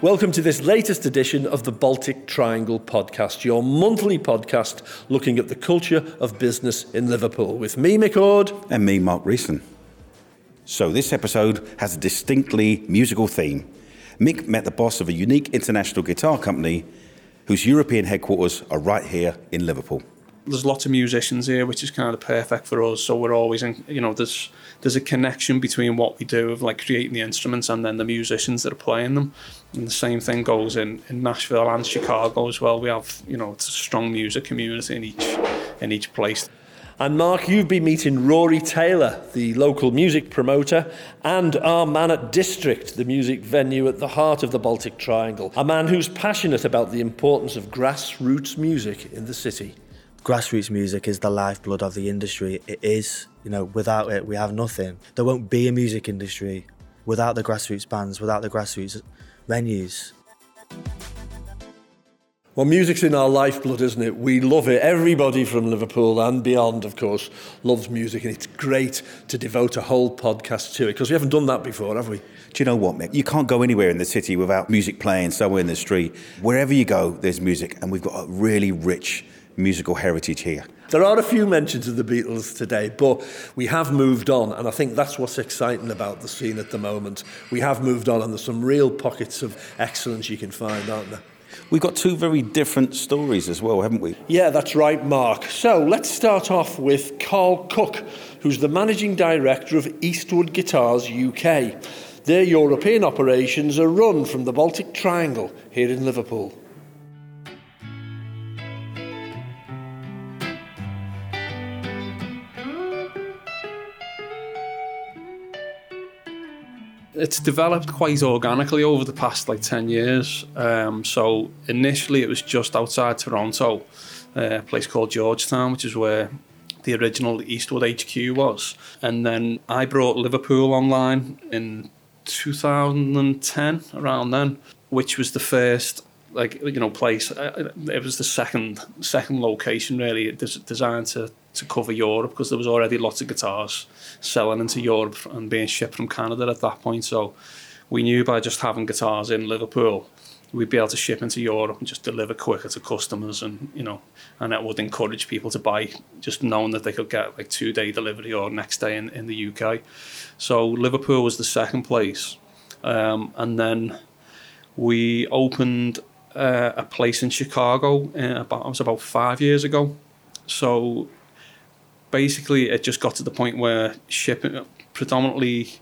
Welcome to this latest edition of the Baltic Triangle podcast, your monthly podcast looking at the culture of business in Liverpool, with me, Mick Ord. And me, Mark Reeson. So, this episode has a distinctly musical theme. Mick met the boss of a unique international guitar company whose European headquarters are right here in Liverpool there's lots of musicians here, which is kind of perfect for us. So we're always in, you know, there's there's a connection between what we do of like creating the instruments and then the musicians that are playing them. And the same thing goes in, in Nashville and Chicago as well. We have, you know, it's a strong music community in each in each place. And Mark, you've been meeting Rory Taylor, the local music promoter, and our man at District, the music venue at the heart of the Baltic Triangle. A man who's passionate about the importance of grassroots music in the city grassroots music is the lifeblood of the industry. It is, you know, without it, we have nothing. There won't be a music industry without the grassroots bands, without the grassroots venues. Well, music's in our lifeblood, isn't it? We love it. Everybody from Liverpool and beyond, of course, loves music, and it's great to devote a whole podcast to it because we haven't done that before, have we? Do you know what, Mick? You can't go anywhere in the city without music playing somewhere in the street. Wherever you go, there's music, and we've got a really rich musical heritage here. There are a few mentions of the Beatles today, but we have moved on, and I think that's what's exciting about the scene at the moment. We have moved on, and there's some real pockets of excellence you can find, aren't there? We've got two very different stories as well, haven't we? Yeah, that's right, Mark. So let's start off with Carl Cook, who's the managing director of Eastwood Guitars UK. Their European operations are run from the Baltic Triangle here in Liverpool. It's developed quite organically over the past like 10 years. Um, so initially it was just outside Toronto, uh, a place called Georgetown, which is where the original Eastwood HQ was. And then I brought Liverpool online in 2010, around then, which was the first like you know place uh, it was the second second location really designed to to cover Europe because there was already lots of guitars selling into Europe and being shipped from Canada at that point. So we knew by just having guitars in Liverpool, we'd be able to ship into Europe and just deliver quicker to customers, and you know, and that would encourage people to buy just knowing that they could get like two day delivery or next day in, in the UK. So Liverpool was the second place, um, and then we opened uh, a place in Chicago. Uh, about it was about five years ago. So basically it just got to the point where shipping predominantly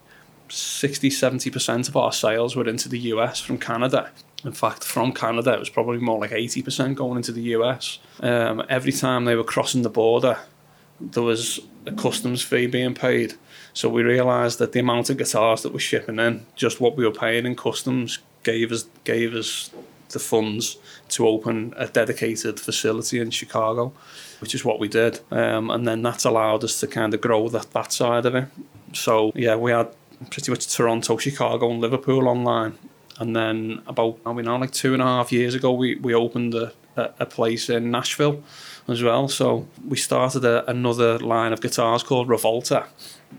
60 70% of our sales were into the US from Canada. In fact, from Canada, it was probably more like 80% going into the US. Um, every time they were crossing the border, there was a customs fee being paid. So we realised that the amount of guitars that we're shipping in, just what we were paying in customs, gave us gave us the funds to open a dedicated facility in Chicago which is what we did. Um, and then that's allowed us to kind of grow that, that side of it. So, yeah, we had pretty much Toronto, Chicago, and Liverpool online. And then about, I mean, like two and a half years ago, we, we opened a, a, a place in Nashville as well. So we started a, another line of guitars called Rivolta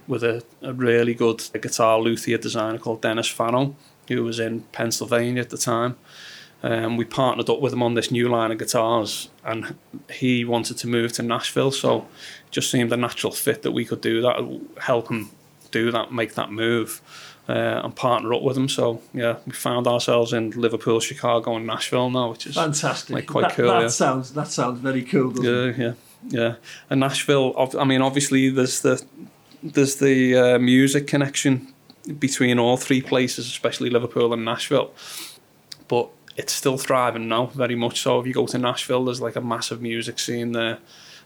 with a, a really good guitar luthier designer called Dennis Fano, who was in Pennsylvania at the time. Um, we partnered up with him on this new line of guitars, and he wanted to move to Nashville, so it just seemed a natural fit that we could do that, help him do that, make that move, uh, and partner up with him. So yeah, we found ourselves in Liverpool, Chicago, and Nashville now, which is fantastic. Like, quite that, cool. That yeah. sounds that sounds very cool. yeah, it? yeah, yeah. And Nashville, I mean, obviously there's the there's the uh, music connection between all three places, especially Liverpool and Nashville, but it's still thriving now, very much so. If you go to Nashville, there's like a massive music scene there,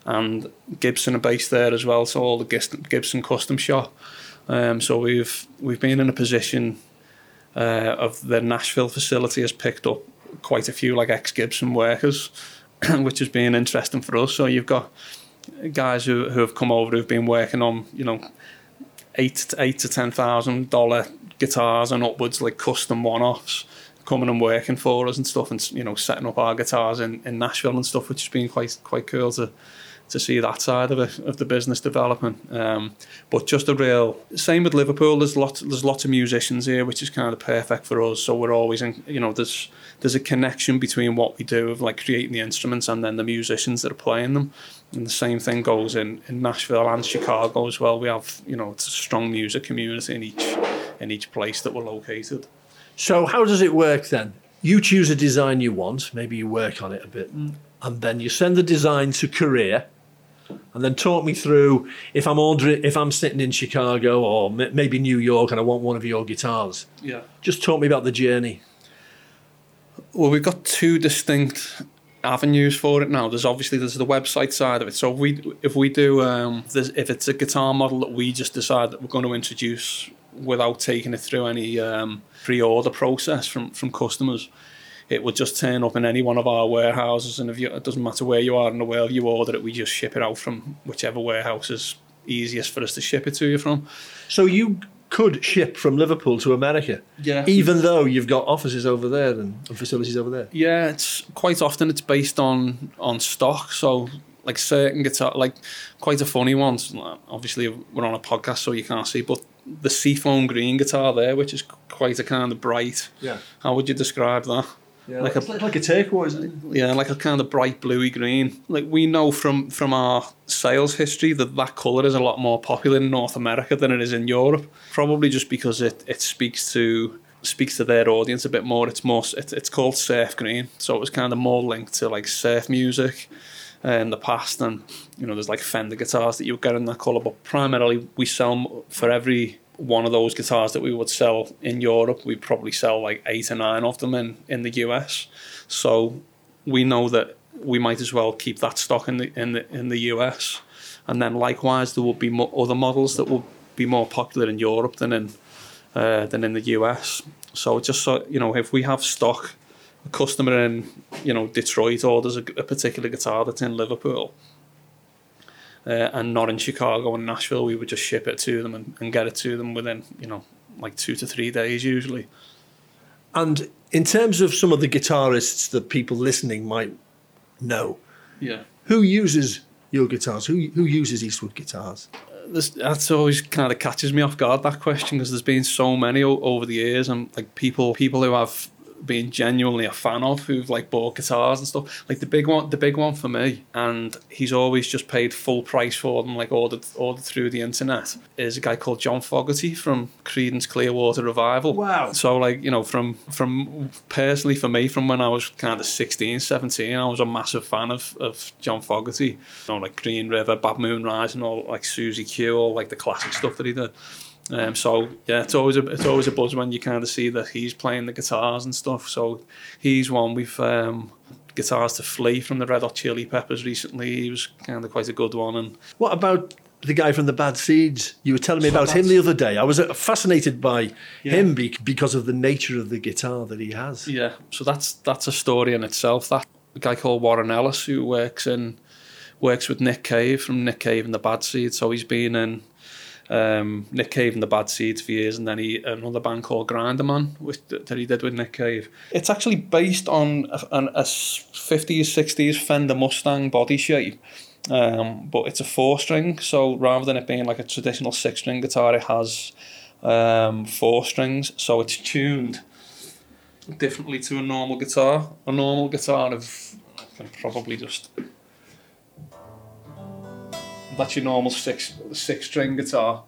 and Gibson are based there as well. So all the Gibson custom shop. Um, so we've we've been in a position uh, of the Nashville facility has picked up quite a few like ex Gibson workers, which has been interesting for us. So you've got guys who who have come over who've been working on you know eight to eight to ten thousand dollar guitars and upwards like custom one offs coming and working for us and stuff, and you know setting up our guitars in, in Nashville and stuff, which has been quite quite cool to to see that side of it of the business developing. Um, but just a real same with Liverpool. There's lots there's lots of musicians here, which is kind of perfect for us. So we're always in you know there's there's a connection between what we do of like creating the instruments and then the musicians that are playing them. And the same thing goes in, in Nashville and Chicago as well. We have you know it's a strong music community in each in each place that we're located. So how does it work then? You choose a design you want, maybe you work on it a bit, and then you send the design to Korea, and then talk me through if I'm ordering, if I'm sitting in Chicago or m- maybe New York and I want one of your guitars. Yeah. Just talk me about the journey. Well, we've got two distinct avenues for it now. There's obviously there's the website side of it. So if we if we do um, if if it's a guitar model that we just decide that we're going to introduce without taking it through any um, pre-order process from from customers, it would just turn up in any one of our warehouses. And if you, it doesn't matter where you are in the world, you order it, we just ship it out from whichever warehouse is easiest for us to ship it to you from. So you could ship from Liverpool to America, Yeah. even though you've got offices over there and, and facilities over there. Yeah, it's quite often it's based on on stock. So like certain guitar, like quite a funny one. Obviously, we're on a podcast, so you can't see, but the seafoam green guitar there, which is quite a kind of bright. Yeah. How would you describe that? Yeah, Like like, a- like a turquoise, isn't it? Yeah, like a kind of bright bluey green. Like we know from from our sales history that that color is a lot more popular in North America than it is in Europe. Probably just because it it speaks to speaks to their audience a bit more. It's more it's, it's called surf green, so it was kind of more linked to like surf music uh, in the past. And you know, there's like Fender guitars that you get in that color, but primarily we sell for every one of those guitars that we would sell in Europe, we probably sell like eight or nine of them in, in the US. So we know that we might as well keep that stock in the in the in the US, and then likewise there will be mo- other models that will be more popular in Europe than in uh, than in the US. So just so you know, if we have stock, a customer in you know Detroit orders a, a particular guitar that's in Liverpool. Uh, and not in Chicago and Nashville, we would just ship it to them and, and get it to them within, you know, like two to three days usually. And in terms of some of the guitarists that people listening might know, Yeah. who uses your guitars? Who who uses Eastwood guitars? There's, that's always kind of catches me off guard that question because there's been so many o- over the years and like people people who have been genuinely a fan of who've like bought guitars and stuff. Like the big one the big one for me and he's always just paid full price for them like ordered ordered through the internet is a guy called John Fogerty from Creedence Clearwater Revival. Wow. so like you know from from personally for me from when I was kind of 16 17 I was a massive fan of, of John Fogerty. You know like Green River Bad Moon Rise and all like Susie Q all like the classic stuff that he did um, so yeah it's always a it's always a buzz when you kind of see that he's playing the guitars and stuff so he's one we've um, guitars to Flea from the Red Hot Chili Peppers recently he was kind of quite a good one and What about the guy from the Bad Seeds? You were telling me So about him the other day. I was uh, fascinated by Yeah. him be- because of the nature of the guitar that he has. Yeah, so that's that's a story in itself. That a guy called Warren Ellis who works in works with Nick Cave from Nick Cave and the Bad Seeds. So he's been in um, Nick Cave and the Bad Seeds for years, and then he another band called Grinderman, which that he did with Nick Cave. It's actually based on a, a fifties sixties Fender Mustang body shape. Um, but it's a four string, so rather than it being like a traditional six string guitar, it has um, four strings, so it's tuned differently to a normal guitar. A normal guitar of I can probably just that's your normal six six string guitar,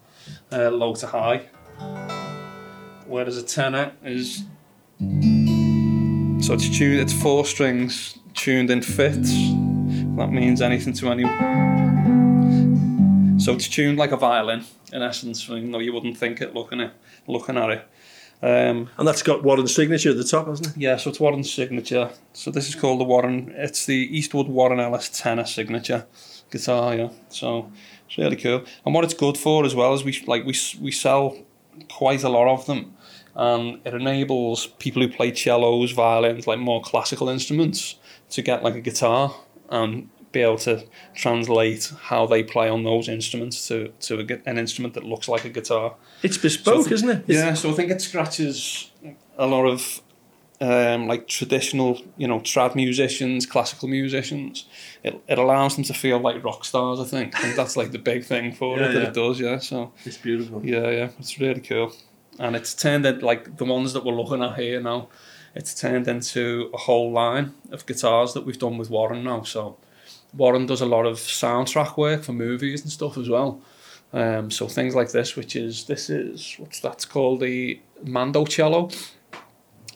uh, low to high. Whereas a tenor is so it's tuned. It's four strings tuned in fifths. That means anything to any. So it's tuned like a violin in essence. Even though you wouldn't think it looking at looking at it. Um, And that's got Warren's signature at the top, hasn't it? yeah, so it's Warren's signature. So this is called the Warren. It's the Eastwood Warren Ellis tenor signature guitar. Yeah, so it's really cool. And what it's good for as well is we like we we sell quite a lot of them, and it enables people who play cellos, violins, like more classical instruments, to get like a guitar and be able to translate how they play on those instruments to to a, an instrument that looks like a guitar. It's bespoke, So- isn't it? Yeah, so I think it scratches a lot of um, like traditional, you know, trad musicians, classical musicians. It, it allows them to feel like rock stars. I think. I think that's like the big thing for Yeah, it that yeah. it does. Yeah. So It's beautiful. yeah, yeah, it's really cool, and it's turned into like the ones that we're looking at here now. It's turned into a whole line of guitars that we've done with Warren now. So Warren does a lot of soundtrack work for movies and stuff as well. Um, so things like this, which is this is what's that's called the Mando cello.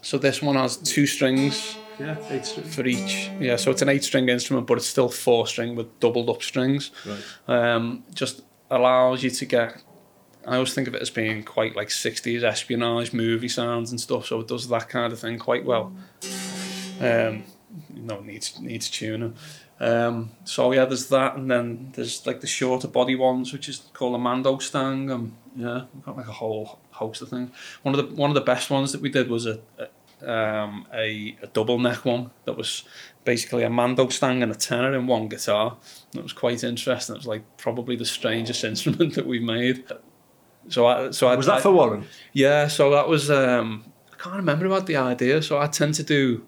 So this one has two strings Yeah, eight strings. for each. Yeah, so it's an eight string instrument, but it's still four string with doubled up strings. Right. Um, just allows you to get. I always think of it as being quite like 60s espionage movie sounds and stuff, so it does that kind of thing quite well. Um, you know, needs needs tuning. Um, so yeah, there's that, and then there's like the shorter body ones, which is called a Mando Stang. Um, yeah, we've got like a whole host of things. One of the one of the best ones that we did was a, a um, a, a double neck one that was basically a Mando Stang and a tenor in one guitar. It was quite interesting. It was like probably the strangest instrument that we've made. So I so I Was that I- for Warren? yeah, so that was um, I can't remember about the idea. So I tend to do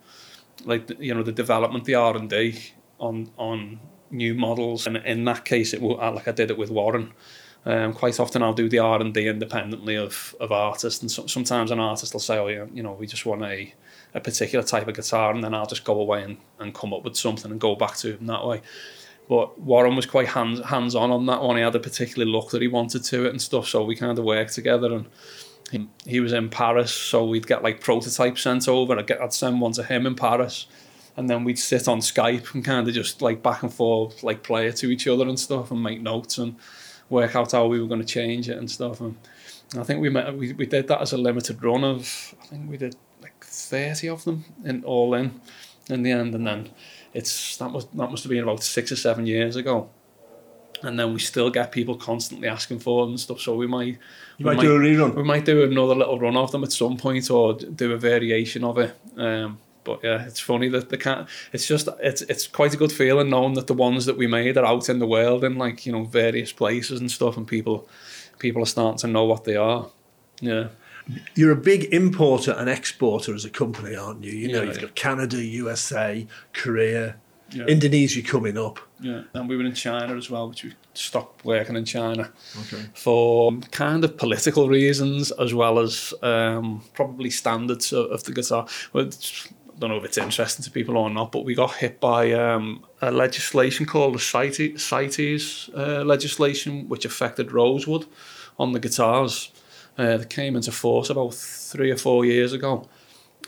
like you know the development, the R and D on on new models, and in that case, it will like I did it with Warren. Um, quite often I'll do the R and D independently of of artists, and so, sometimes an artist will say, "Oh yeah, you know, we just want a a particular type of guitar," and then I'll just go away and, and come up with something and go back to him that way. But Warren was quite hands hands on on that one. He had a particular look that he wanted to it and stuff, so we kind of worked together. And he, he was in Paris, so we'd get like prototypes sent over. I'd, get, I'd send one to him in Paris, and then we'd sit on Skype and kind of just like back and forth, like play it to each other and stuff, and make notes and work out how we were going to change it and stuff. And I think we met, we we did that as a limited run of I think we did like thirty of them in all in in the end, and then it's that must that must have been about six or seven years ago. And then we still get people constantly asking for them and stuff. So we might You we might do a rerun. we might do another little run of them at some point or do a variation of it. Um, but yeah, it's funny that the cat. It's just it's it's quite a good feeling knowing that the ones that we made are out in the world in like you know various places and stuff, and people people are starting to know what they are. Yeah, You're a big importer and exporter as a company, aren't you? You know, Yeah, you've yeah. got Canada, USA, Korea, Yeah. Indonesia coming up. yeah. And we were in China as well, which we stopped working in China. Okay. for kind of political reasons as well as um, probably standards of, of the guitar. I don't know if it's interesting to people or not, but we got hit by um, a legislation called the CITES, CITES uh, legislation, which affected Rosewood on the guitars. Uh, that came into force about three or four years ago.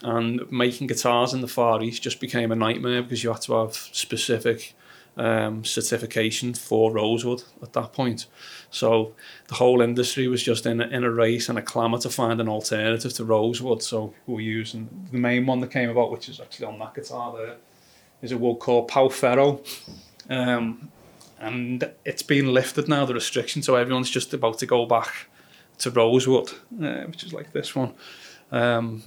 And making guitars in the Far East just became a nightmare because you had to have specific um, certification for Rosewood at that point. So the whole industry was just in a, in a race and a clamour to find an alternative to Rosewood. So we're using the main one that came about, which is actually on that guitar there, is a wood called Pau Ferro. Um, and it's been lifted now, the restriction, so everyone's just about to go back to Rosewood, uh, which is like this one. Um,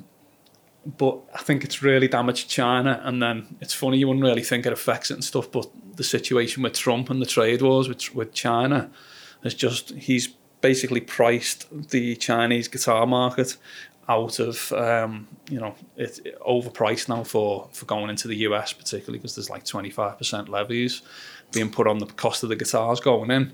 but I think it's really damaged China. And then it's funny, you wouldn't really think it affects it and stuff, but the situation with Trump and the trade wars with, with China is just, he's basically priced the Chinese guitar market out of, um, you know, it's overpriced now for, for going into the US, particularly because there's like 25% levies being put on the cost of the guitars going in.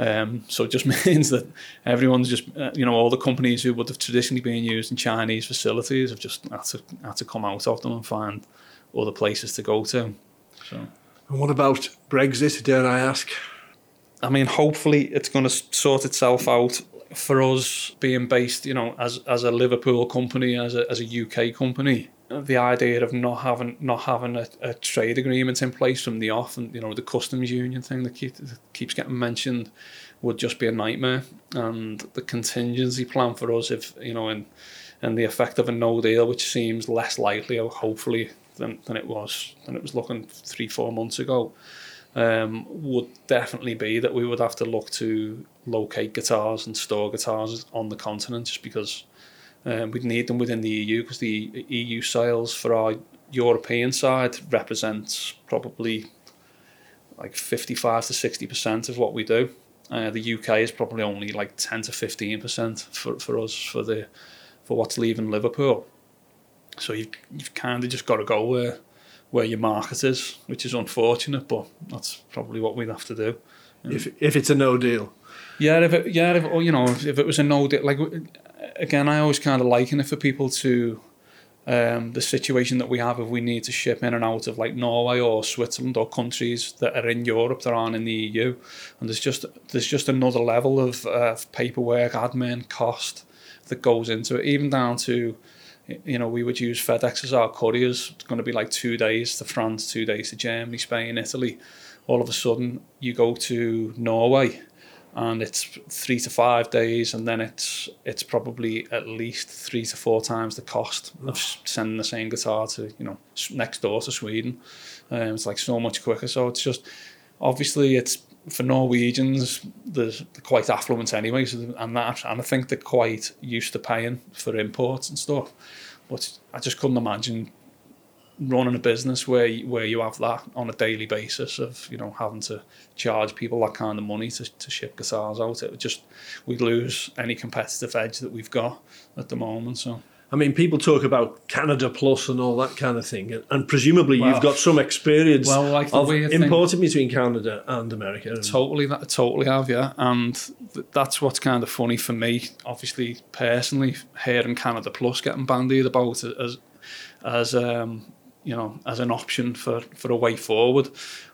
Um, so it just means that everyone's just, uh, you know, all the companies who would have traditionally been used in Chinese facilities have just had to, had to come out of them and find other places to go to. So, And what about Brexit, dare I ask? I mean, hopefully it's going to sort itself out for us being based, you know, as, as a Liverpool company, as a, as a UK company. The idea of not having not having a, a trade agreement in place from the off, and you know the customs union thing that, keep, that keeps getting mentioned, would just be a nightmare. And the contingency plan for us, if you know, and and the effect of a no deal, which seems less likely, hopefully, than, than it was than it was looking three four months ago, um, would definitely be that we would have to look to locate guitars and store guitars on the continent, just because um, we'd need them within the EU, because the EU sales for our European side represents probably like 55 to 60% of what we do. Uh, the UK is probably only like 10 to 15% for, for us for the for what's leaving Liverpool. So you've, you've kind of just got to go where where your market is, which is unfortunate, but that's probably what we'd have to do. If if it's a no deal. Yeah, if it, yeah, if, or, you know, if, if it was a no deal, like again, I always kind of liken it for people to um, the situation that we have if we need to ship in and out of like Norway or Switzerland or countries that are in Europe that aren't in the EU, and there's just there's just another level of uh, paperwork, admin, cost that goes into it, even down to you know, we would use FedEx as our couriers. It's going to be like two days to France, two days to Germany, Spain, Italy. All of a sudden, you go to Norway, and it's three to five days, and then it's it's probably at least three to four times the cost of sending the same guitar to you know next door to Sweden. Um, it's like so much quicker. So it's just obviously it's for Norwegians, they're, they're quite affluent anyway, so, and that, and I think they're quite used to paying for imports and stuff. But I just couldn't imagine running a business where you, where you have that on a daily basis of you know having to charge people that kind of money to, to ship guitars out. It would just we'd lose any competitive edge that we've got at the moment. So. I mean, people talk about Canada Plus and all that kind of thing, and, and presumably well, you've got some experience well, like of importing thing, between Canada and America. And totally, that totally have, yeah, and th- that's what's kind of funny for me. Obviously, personally, hearing Canada Plus getting bandied about as as um, you know as an option for for a way forward.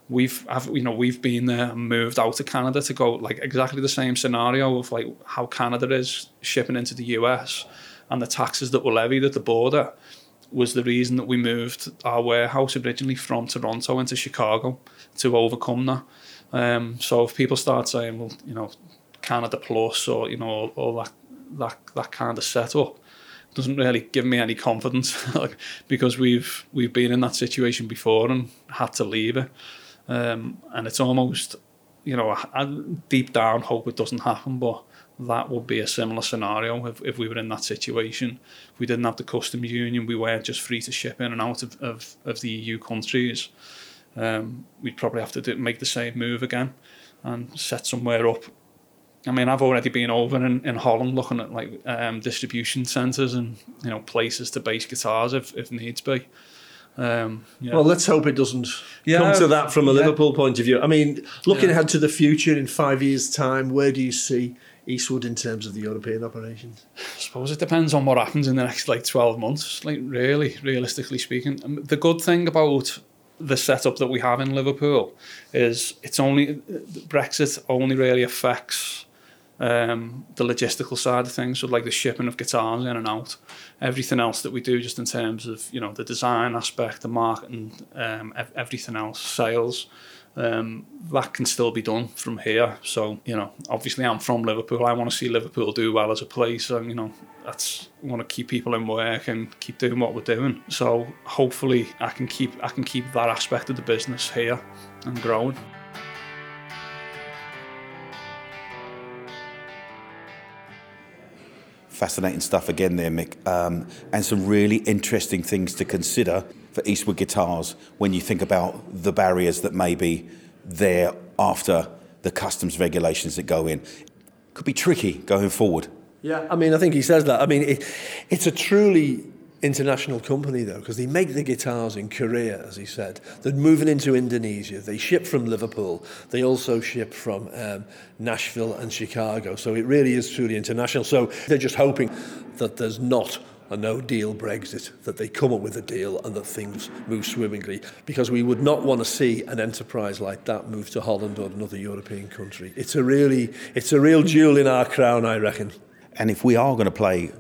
We've have you know we've been there and moved out to Canada to go like exactly the same scenario of like how Canada is shipping into the US and the taxes that were levied at the border was the reason that we moved our warehouse originally from Toronto into Chicago to overcome that. Um, so if people start saying, well, you know, Canada Plus or you know all, all that that that kind of setup doesn't really give me any confidence like, because we've we've been in that situation before and had to leave it. Um, and it's almost, you know, I, I deep down hope it doesn't happen, but that would be a similar scenario if, if we were in that situation. If we didn't have the customs union, we weren't just free to ship in and out of, of, of the EU countries. Um, we'd probably have to do, make the same move again and set somewhere up. I mean, I've already been over in, in Holland looking at like um, distribution centres and you know places to base guitars if, if needs be. Um, yeah. Well, let's hope it doesn't yeah, come to that from a yeah. Liverpool point of view. I mean, looking ahead to the future in five years' time, where do you see Eastwood in terms of the European operations? I suppose it depends on what happens in the next like 12 months, like really, realistically speaking. Um, the good thing about the setup that we have in Liverpool is it's only Brexit only really affects um, the logistical side of things, so like the shipping of guitars in and out. Everything else that we do, just in terms of you know the design aspect, the marketing, um, everything else, sales um, that can still be done from here. So, you know, obviously I'm from Liverpool. I want to see Liverpool do well as a place. And, you know, that's I want to keep people in work and keep doing what we're doing. So hopefully I can keep I can keep that aspect of the business here and growing. Fascinating stuff again there, Mick, um, and some really interesting things to consider for Eastwood guitars when you think about the barriers that may be there after the customs regulations that go in. Could be tricky going forward. Yeah, I mean, I think he says that. I mean, it, it's a truly international company though because they make the guitars in Korea as he said they're moving into Indonesia they ship from Liverpool they also ship from um, Nashville and Chicago so it really is truly international so they're just hoping that there's not a no deal Brexit, that they come up with a deal and that things move swimmingly. Because we would not want to see an enterprise like that move to Holland or another European country. It's a really, it's a real jewel in our crown, I reckon. And if we are going to play,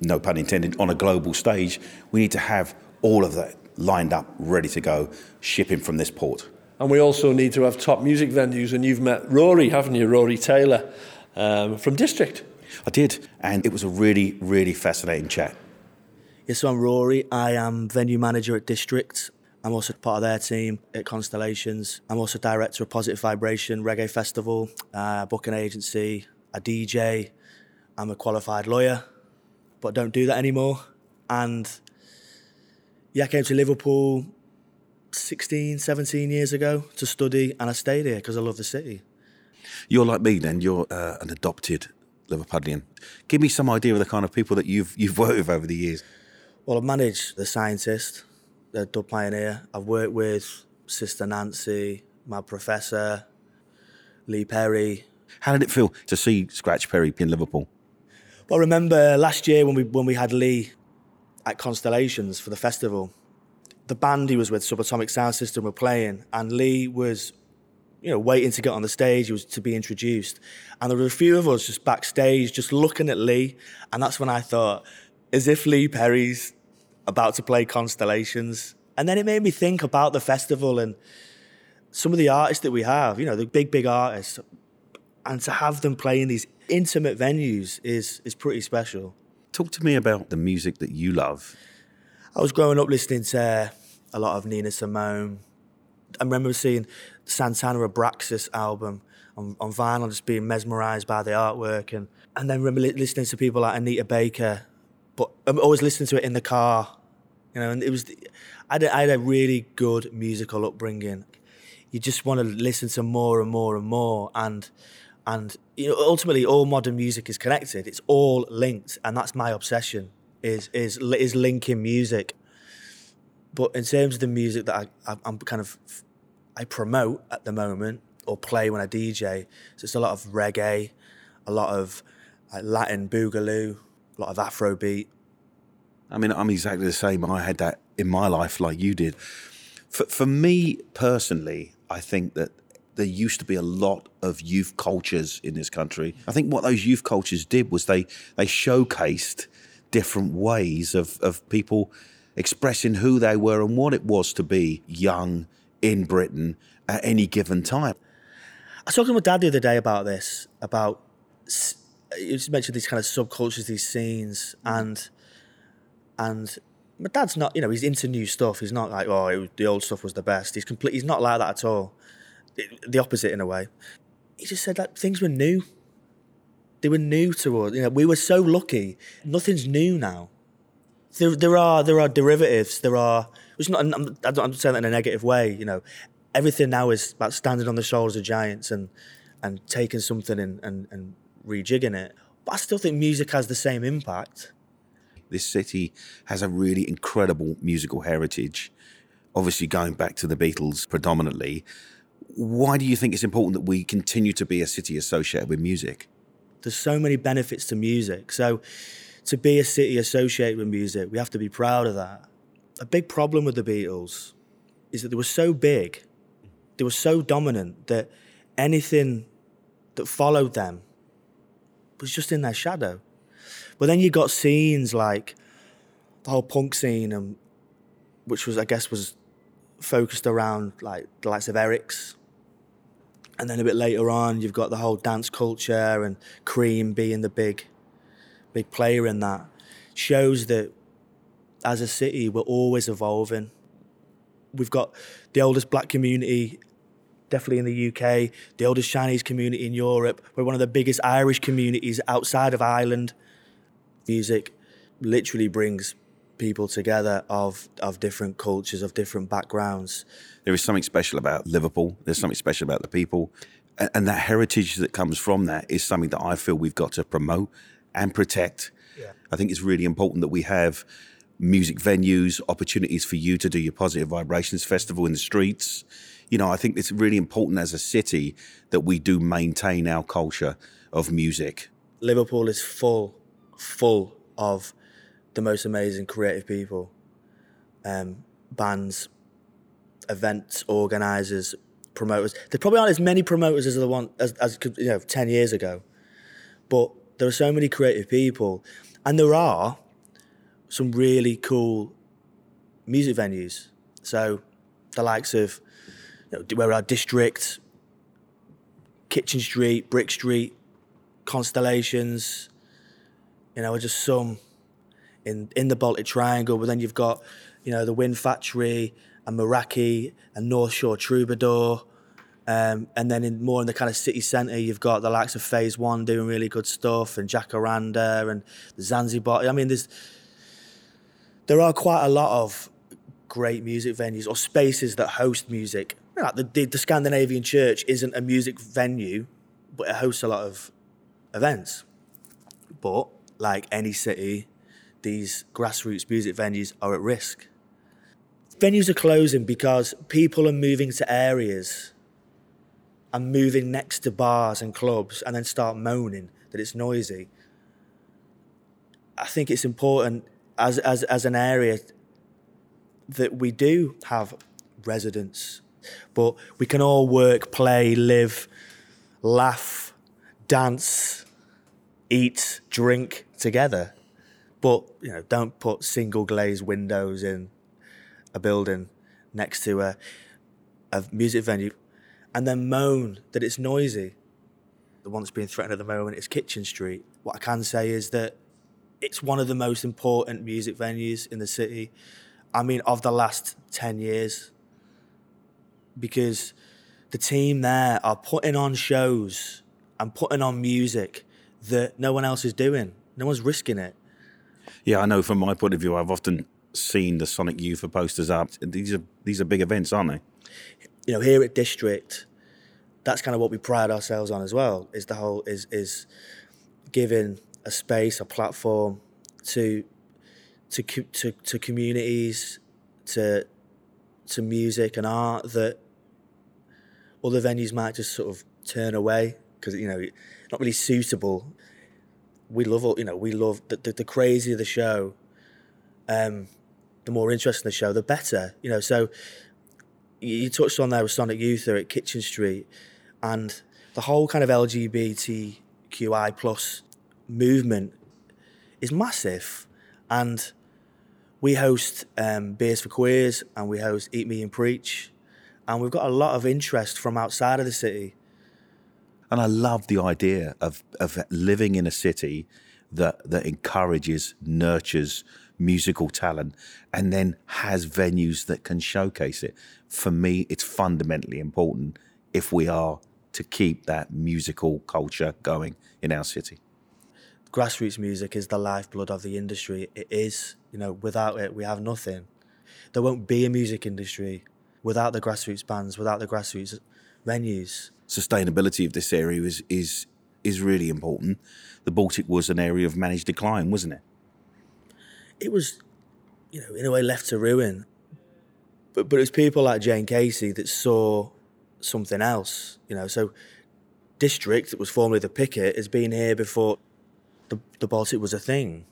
no pun intended, on a global stage, we need to have all of that lined up, ready to go, shipping from this port. And we also need to have top music venues. And you've met Rory, haven't you? Rory Taylor um, from District. I did, and it was a really, really fascinating chat. Yes, so I'm Rory. I am venue manager at District. I'm also part of their team at Constellations. I'm also director of Positive Vibration Reggae Festival, uh, booking agency, a DJ. I'm a qualified lawyer, but don't do that anymore. And yeah, I came to Liverpool 16, 17 years ago to study, and I stayed here because I love the city. You're like me then, you're uh, an adopted Liverpudlian. Give me some idea of the kind of people that you've you've worked with over the years. Well, I've managed The Scientist, the Dub Pioneer. I've worked with Sister Nancy, Mad Professor, Lee Perry. How did it feel to see Scratch Perry in Liverpool? Well, I remember last year when we when we had Lee at Constellations for the festival, the band he was with, Subatomic Sound System, were playing, and Lee was, you know, waiting to get on the stage. He was to be introduced, and there were a few of us just backstage, just looking at Lee, and that's when I thought, as if Lee Perry's about to play Constellations, and then it made me think about the festival and some of the artists that we have, you know, the big big artists, and to have them play in these intimate venues is is pretty special. Talk to me about the music that you love. I was growing up listening to a lot of Nina Simone. I remember seeing Santana Abraxas album on, on vinyl, just being mesmerised by the artwork, and and then remember listening to people like Anita Baker, but I'm always listening to it in the car, you know. And it was, I had, a, I had a really good musical upbringing. You just want to listen to more and more and more, and and you know, ultimately, all modern music is connected. It's all linked, and that's my obsession: is is is linking music. But in terms of the music that I, I'm kind of I promote at the moment or play when I DJ, so it's a lot of reggae, a lot of Latin boogaloo, a lot of Afrobeat. I mean, I'm exactly the same. I had that in my life like you did. For, for me personally, I think that there used to be a lot of youth cultures in this country. I think what those youth cultures did was they they showcased different ways of, of people expressing who they were and what it was to be young in Britain at any given time. I was talking with dad the other day about this, about you just mentioned these kind of subcultures, these scenes, and and my dad's not, you know, he's into new stuff. He's not like, oh, was, the old stuff was the best. He's complete. He's not like that at all the opposite in a way. He just said that things were new. They were new to us. You know, we were so lucky. Nothing's new now. There, there are there are derivatives. There are. It's not. I'm, I'm saying that in a negative way. You know, everything now is about standing on the shoulders of giants and and taking something and, and, and rejigging it. But I still think music has the same impact. This city has a really incredible musical heritage. Obviously, going back to the Beatles predominantly, why do you think it's important that we continue to be a city associated with music? There's so many benefits to music. So to be a city associated with music, we have to be proud of that. A big problem with the Beatles is that they were so big, they were so dominant that anything that followed them was just in their shadow. But then you got scenes like the whole punk scene, and which was, I guess, was focused around like the likes of Eric's and then a bit later on, you've got the whole dance culture and Cream being the big, big player in that. Shows that as a city, we're always evolving. We've got the oldest black community, definitely in the UK, the oldest Chinese community in Europe. We're one of the biggest Irish communities outside of Ireland. Music literally brings people together of of different cultures, of different backgrounds. There is something special about Liverpool. There's something special about the people, and, and that heritage that comes from that is something that I feel we've got to promote and protect. Yeah. I think it's really important that we have music venues, opportunities for you to do your positive vibrations festival in the streets. You know, I think it's really important as a city that we do maintain our culture of music. Liverpool is full, full of the most amazing creative people, um, bands, events organisers, promoters. There probably aren't as many promoters as the one as, as you know ten years ago, but there are so many creative people, and there are some really cool music venues. So the likes of you know, where our district, Kitchen Street, Brick Street, Constellations, you know, are just some in in the Baltic Triangle. But then you've got, you know, the Wind Factory and Meraki and North Shore Troubadour. Um, and then in more in the kind of city centre, you've got the likes of Phase One doing really good stuff, and Jacaranda and the Zanzibar. I mean, there's there are quite a lot of great music venues or spaces that host music. Like the, the, the Scandinavian Church isn't a music venue, but it hosts a lot of events. But like any city, these grassroots music venues are at risk. Venues are closing because people are moving to areas and moving next to bars and clubs and then start moaning that it's noisy. I think it's important as, as, as an area that we do have residents, but we can all work, play, live, laugh, dance, eat, drink together. But you know, don't put single glazed windows in a building next to a, a music venue and then moan that it's noisy. The one that's being threatened at the moment is Kitchen Street. What I can say is that it's one of the most important music venues in the city. I mean, of the last 10 years, because the team there are putting on shows and putting on music that no one else is doing. No one's risking it. Yeah, I know from my point of view, I've often seen the Sonic Yootha for posters up. These are these are big events, aren't they? You know, here at District, that's kind of what we pride ourselves on as well. Is the whole is is giving a space, a platform to to to to communities, to to music and art that other venues might just sort of turn away because you know not really suitable. We love all you know we love the the, the crazier the show, um, the more interesting the show, the better. You know, so you touched on there with Sonic Yootha there at Kitchen Street, and the whole kind of LGBTQI plus movement is massive, and we host um, Beers for Queers and we host Eat Me and Preach, and we've got a lot of interest from outside of the city. And I love the idea of of living in a city that that encourages, nurtures musical talent, and then has venues that can showcase it. For me, it's fundamentally important if we are to keep that musical culture going in our city. Grassroots music is the lifeblood of the industry. It is, you know, without it, we have nothing. There won't be a music industry without the grassroots bands, without the grassroots venues. Sustainability of this area is is is really important. The Baltic was an area of managed decline, wasn't it? It was, you know, in a way left to ruin. But but it was people like Jayne Casey that saw something else, you know. So district that was formerly the Picket has been here before the the Baltic was a thing.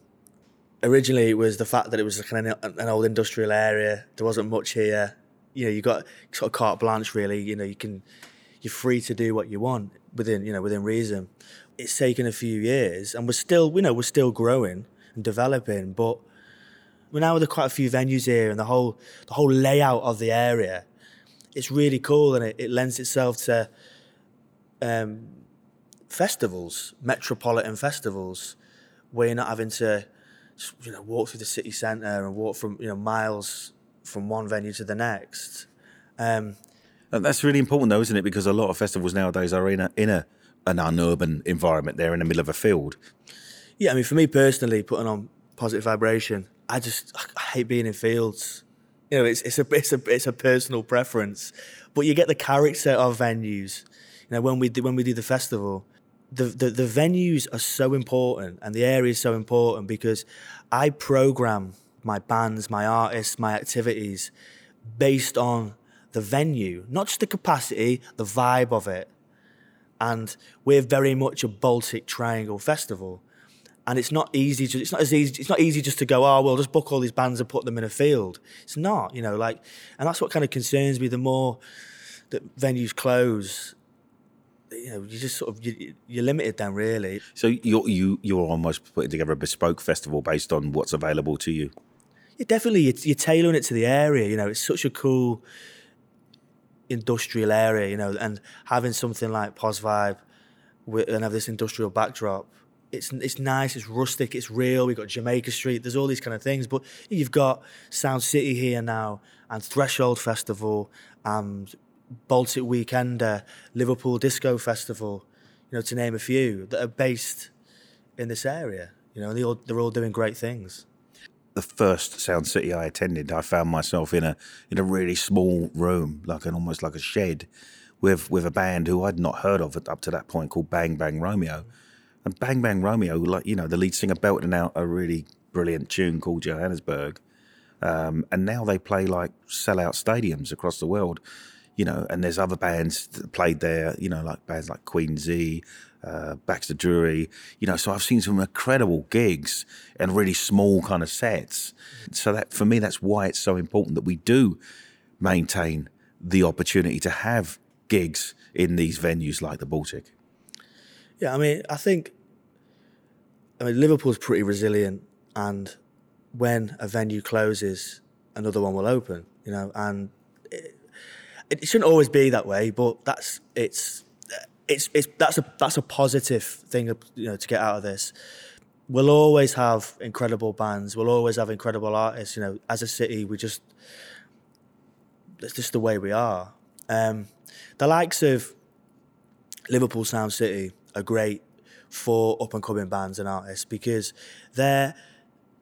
Originally, it was the fact that it was kind of an old industrial area. There wasn't much here. You know, you got sort of carte blanche. Really, you know, you can you're free to do what you want within you know within reason. It's taken a few years, and we're still you know we're still growing and developing, but we're now with quite a few venues here, and the whole the whole layout of the area, it's really cool, and it, it lends itself to um, festivals, metropolitan festivals, where you're not having to you know walk through the city centre and walk from you know miles from one venue to the next. Um, that's really important, though, isn't it? Because a lot of festivals nowadays are in a in a an unurban environment. They're in the middle of a field. Yeah, I mean, for me personally, putting on positive vibration, I just I hate being in fields. You know, it's it's a it's a it's a personal preference, but you get the character of venues. You know, when we do, when we do the festival, the, the the venues are so important and the area is so important because I program my bands, my artists, my activities based on the venue, not just the capacity, the vibe of it. And we're very much a Baltic Triangle festival. And it's not easy to, it's not as easy it's not easy just to go, oh well just book all these bands and put them in a field. It's not, you know, like and that's what kind of concerns me the more that venues close you know, you just sort of you, you're limited then, really. So you're you you're almost putting together a bespoke festival based on what's available to you. Yeah, definitely. You're, you're tailoring it to the area. You know, it's such a cool industrial area, you know, and having something like Pos Vibe and have this industrial backdrop. It's it's nice, it's rustic, it's real. We've got Jamaica Street, there's all these kind of things. But you've got Sound City here now, and Threshold Festival, and Baltic Weekender, Liverpool Disco Festival, you know, to name a few that are based in this area. You know, and they all, they're all doing great things the first Sound City I attended, I found myself in a in a really small room, like an almost like a shed, with with a band who I'd not heard of up to that point called Bang Bang Romeo, and Bang Bang Romeo, like you know, the lead singer belting out a really brilliant tune called Johannesburg. Um, and now they play like sellout stadiums across the world, you know. And there's other bands that played there, you know, like bands like Queen Zee, uh, Baxter Dury, you know. So I've seen some incredible gigs and really small kind of sets. So that for me, that's why it's so important that we do maintain the opportunity to have gigs in these venues like the Baltic. Yeah, I mean, I think I mean Liverpool's pretty resilient, and when a venue closes, another one will open. You know, and it, it shouldn't always be that way, but that's it's it's it's that's a that's a positive thing you know to get out of this. We'll always have incredible bands. We'll always have incredible artists. You know, as a city, we just it's just the way we are. Um, the likes of Liverpool Sound City are great for up and coming bands and artists because they're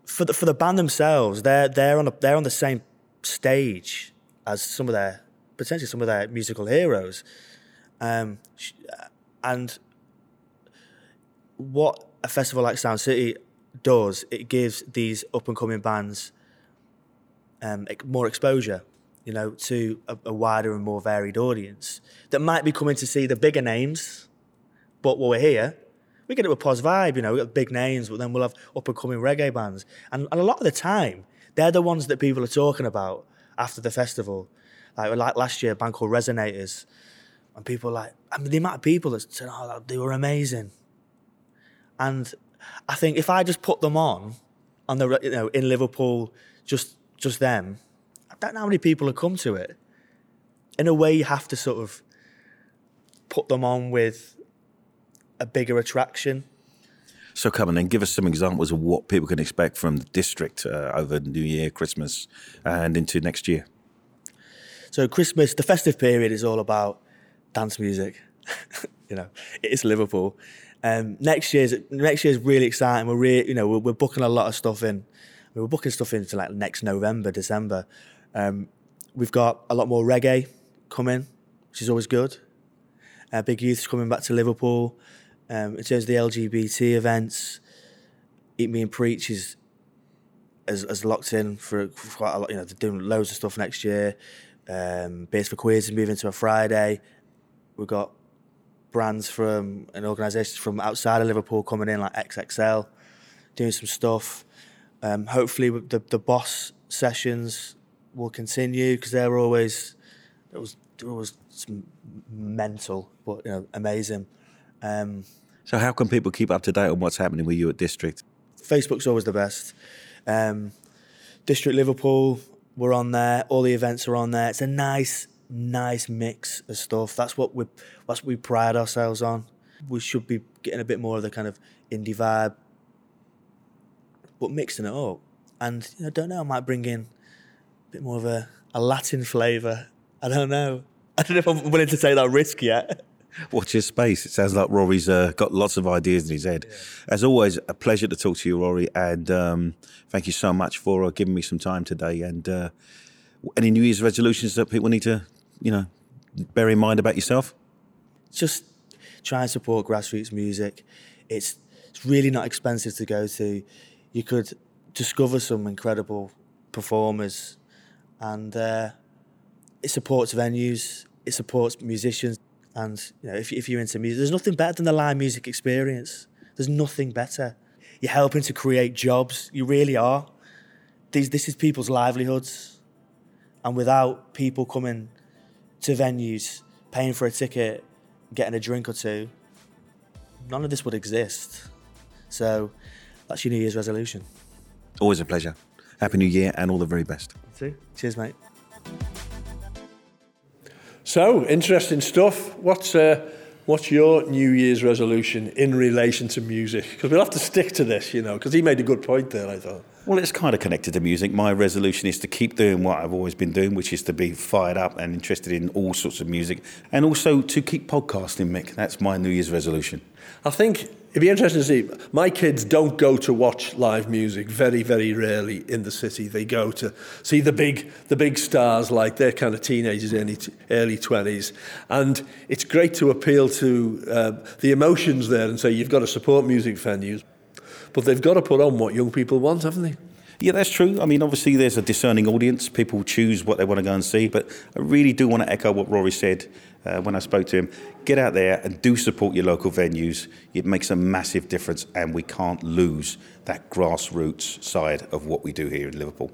for the for the band themselves they're they're on a, they're on the same stage as some of their potentially some of their musical heroes, um, and what a festival like Sound City does it gives these up and coming bands um, more exposure you know, to a, a, wider and more varied audience that might be coming to see the bigger names. But while we're here, we get it with pos vibe, you know, we got big names, but then we'll have up and coming reggae bands. And, and a lot of the time, they're the ones that people are talking about after the festival. Like, like last year, a band called Resonators. And people like, I mean, the amount of people that said, oh, they were amazing. And I think if I just put them on, on the, you know, in Liverpool, just just them, I don't know how many people have come to it. In a way, you have to sort of put them on with a bigger attraction. So come on then, give us some examples of what people can expect from the district uh, over New Year, Christmas, and into next year. So Christmas, the festive period is all about dance music. you know, it is Liverpool. Um, next year's next year's really exciting. We're really, you know, we're, we're booking a lot of stuff in. We're booking stuff into like next November, December. Um, we've got a lot more reggae coming, which is always good. Uh, Big Youth's coming back to Liverpool. Um, in terms of the LGBT events, Eat Me and Preach is as, as locked in for, for, quite a lot. You know, they're doing loads of stuff next year. Um, for Queers is moving to a Friday. We've got brands from an organisation from outside of Liverpool coming in, like XXL, doing some stuff. Um, hopefully, the the boss sessions will continue because they're always it was they're always mental, but you know, amazing. Um, so how can people keep up to date on what's happening with you at District? Facebook's always the best. Um, District Liverpool, we're on there. All the events are on there. It's a nice, nice mix of stuff. That's what we that's what we pride ourselves on. We should be getting a bit more of the kind of indie vibe, but mixing it up. And you know, I don't know. I might bring in a bit more of a, a Latin flavour. I don't know. I don't know if I'm willing to take that risk yet. Watch your space. It sounds like Rory's uh, got lots of ideas in his head. Yeah. As always, a pleasure to talk to you, Rory, and um, thank you so much for uh, giving me some time today. And uh, any New Year's resolutions that people need to, you know, bear in mind about yourself? Just try and support grassroots music. It's it's really not expensive to go to. You could discover some incredible performers and uh, it supports venues, it supports musicians, and you know, if, if you're into music, there's nothing better than the live music experience. There's nothing better. You're helping to create jobs. You really are. These, this is people's livelihoods, and without people coming to venues, paying for a ticket, getting a drink or two, none of this would exist. So that's your New Year's resolution. Always a pleasure. Happy New Year and all the very best. Cheers, mate. So, interesting stuff. What's, uh, what's your New Year's resolution in relation to music? Because we'll have to stick to this, you know, because he made a good point there, I thought. Well, it's kind of connected to music. My resolution is to keep doing what I've always been doing, which is to be fired up and interested in all sorts of music, and also to keep podcasting, Mick. That's my New Year's resolution. I think It'd be interesting to see. My kids don't go to watch live music very, very rarely in the city. They go to see the big, the big stars, like they're kind of teenagers, early, early 20s. And it's great to appeal to uh, the emotions there and say you've got to support music venues. But they've got to put on what young people want, haven't they? Yeah, that's true. I mean, obviously, there's a discerning audience. People choose what they want to go and see. But I really do want to echo what Rory said uh, when I spoke to him. Get out there and do support your local venues. It makes a massive difference, and we can't lose that grassroots side of what we do here in Liverpool.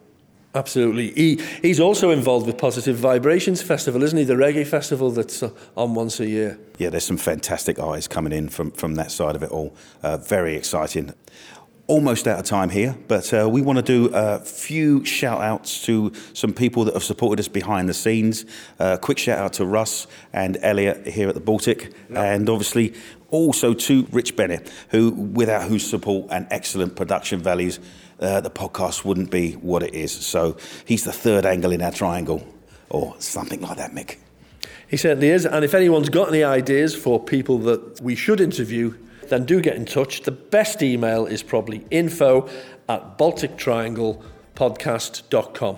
Absolutely. He, he's also involved with Positive Vibrations Festival, isn't he? The reggae festival that's uh, on once a year. Yeah, there's some fantastic eyes coming in from, from that side of it all. Uh, very exciting. Almost out of time here, but uh, we want to do a few shout outs to some people that have supported us behind the scenes. Uh, quick shout out to Russ and Elliot here at the Baltic, and obviously also to Rich Bennett, who, without whose support and excellent production values, uh, the podcast wouldn't be what it is. So he's the third angle in our triangle, or something like that, Mick. He certainly is. And if anyone's got any ideas for people that we should interview, then do get in touch. The best email is probably info at baltictrianglepodcast.com.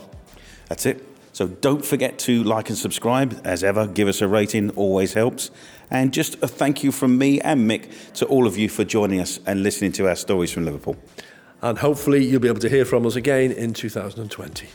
That's it. So don't forget to like and subscribe. As ever, give us a rating, always helps. And just a thank you from me and Mick to all of you for joining us and listening to our stories from Liverpool. And hopefully you'll be able to hear from us again in 2020.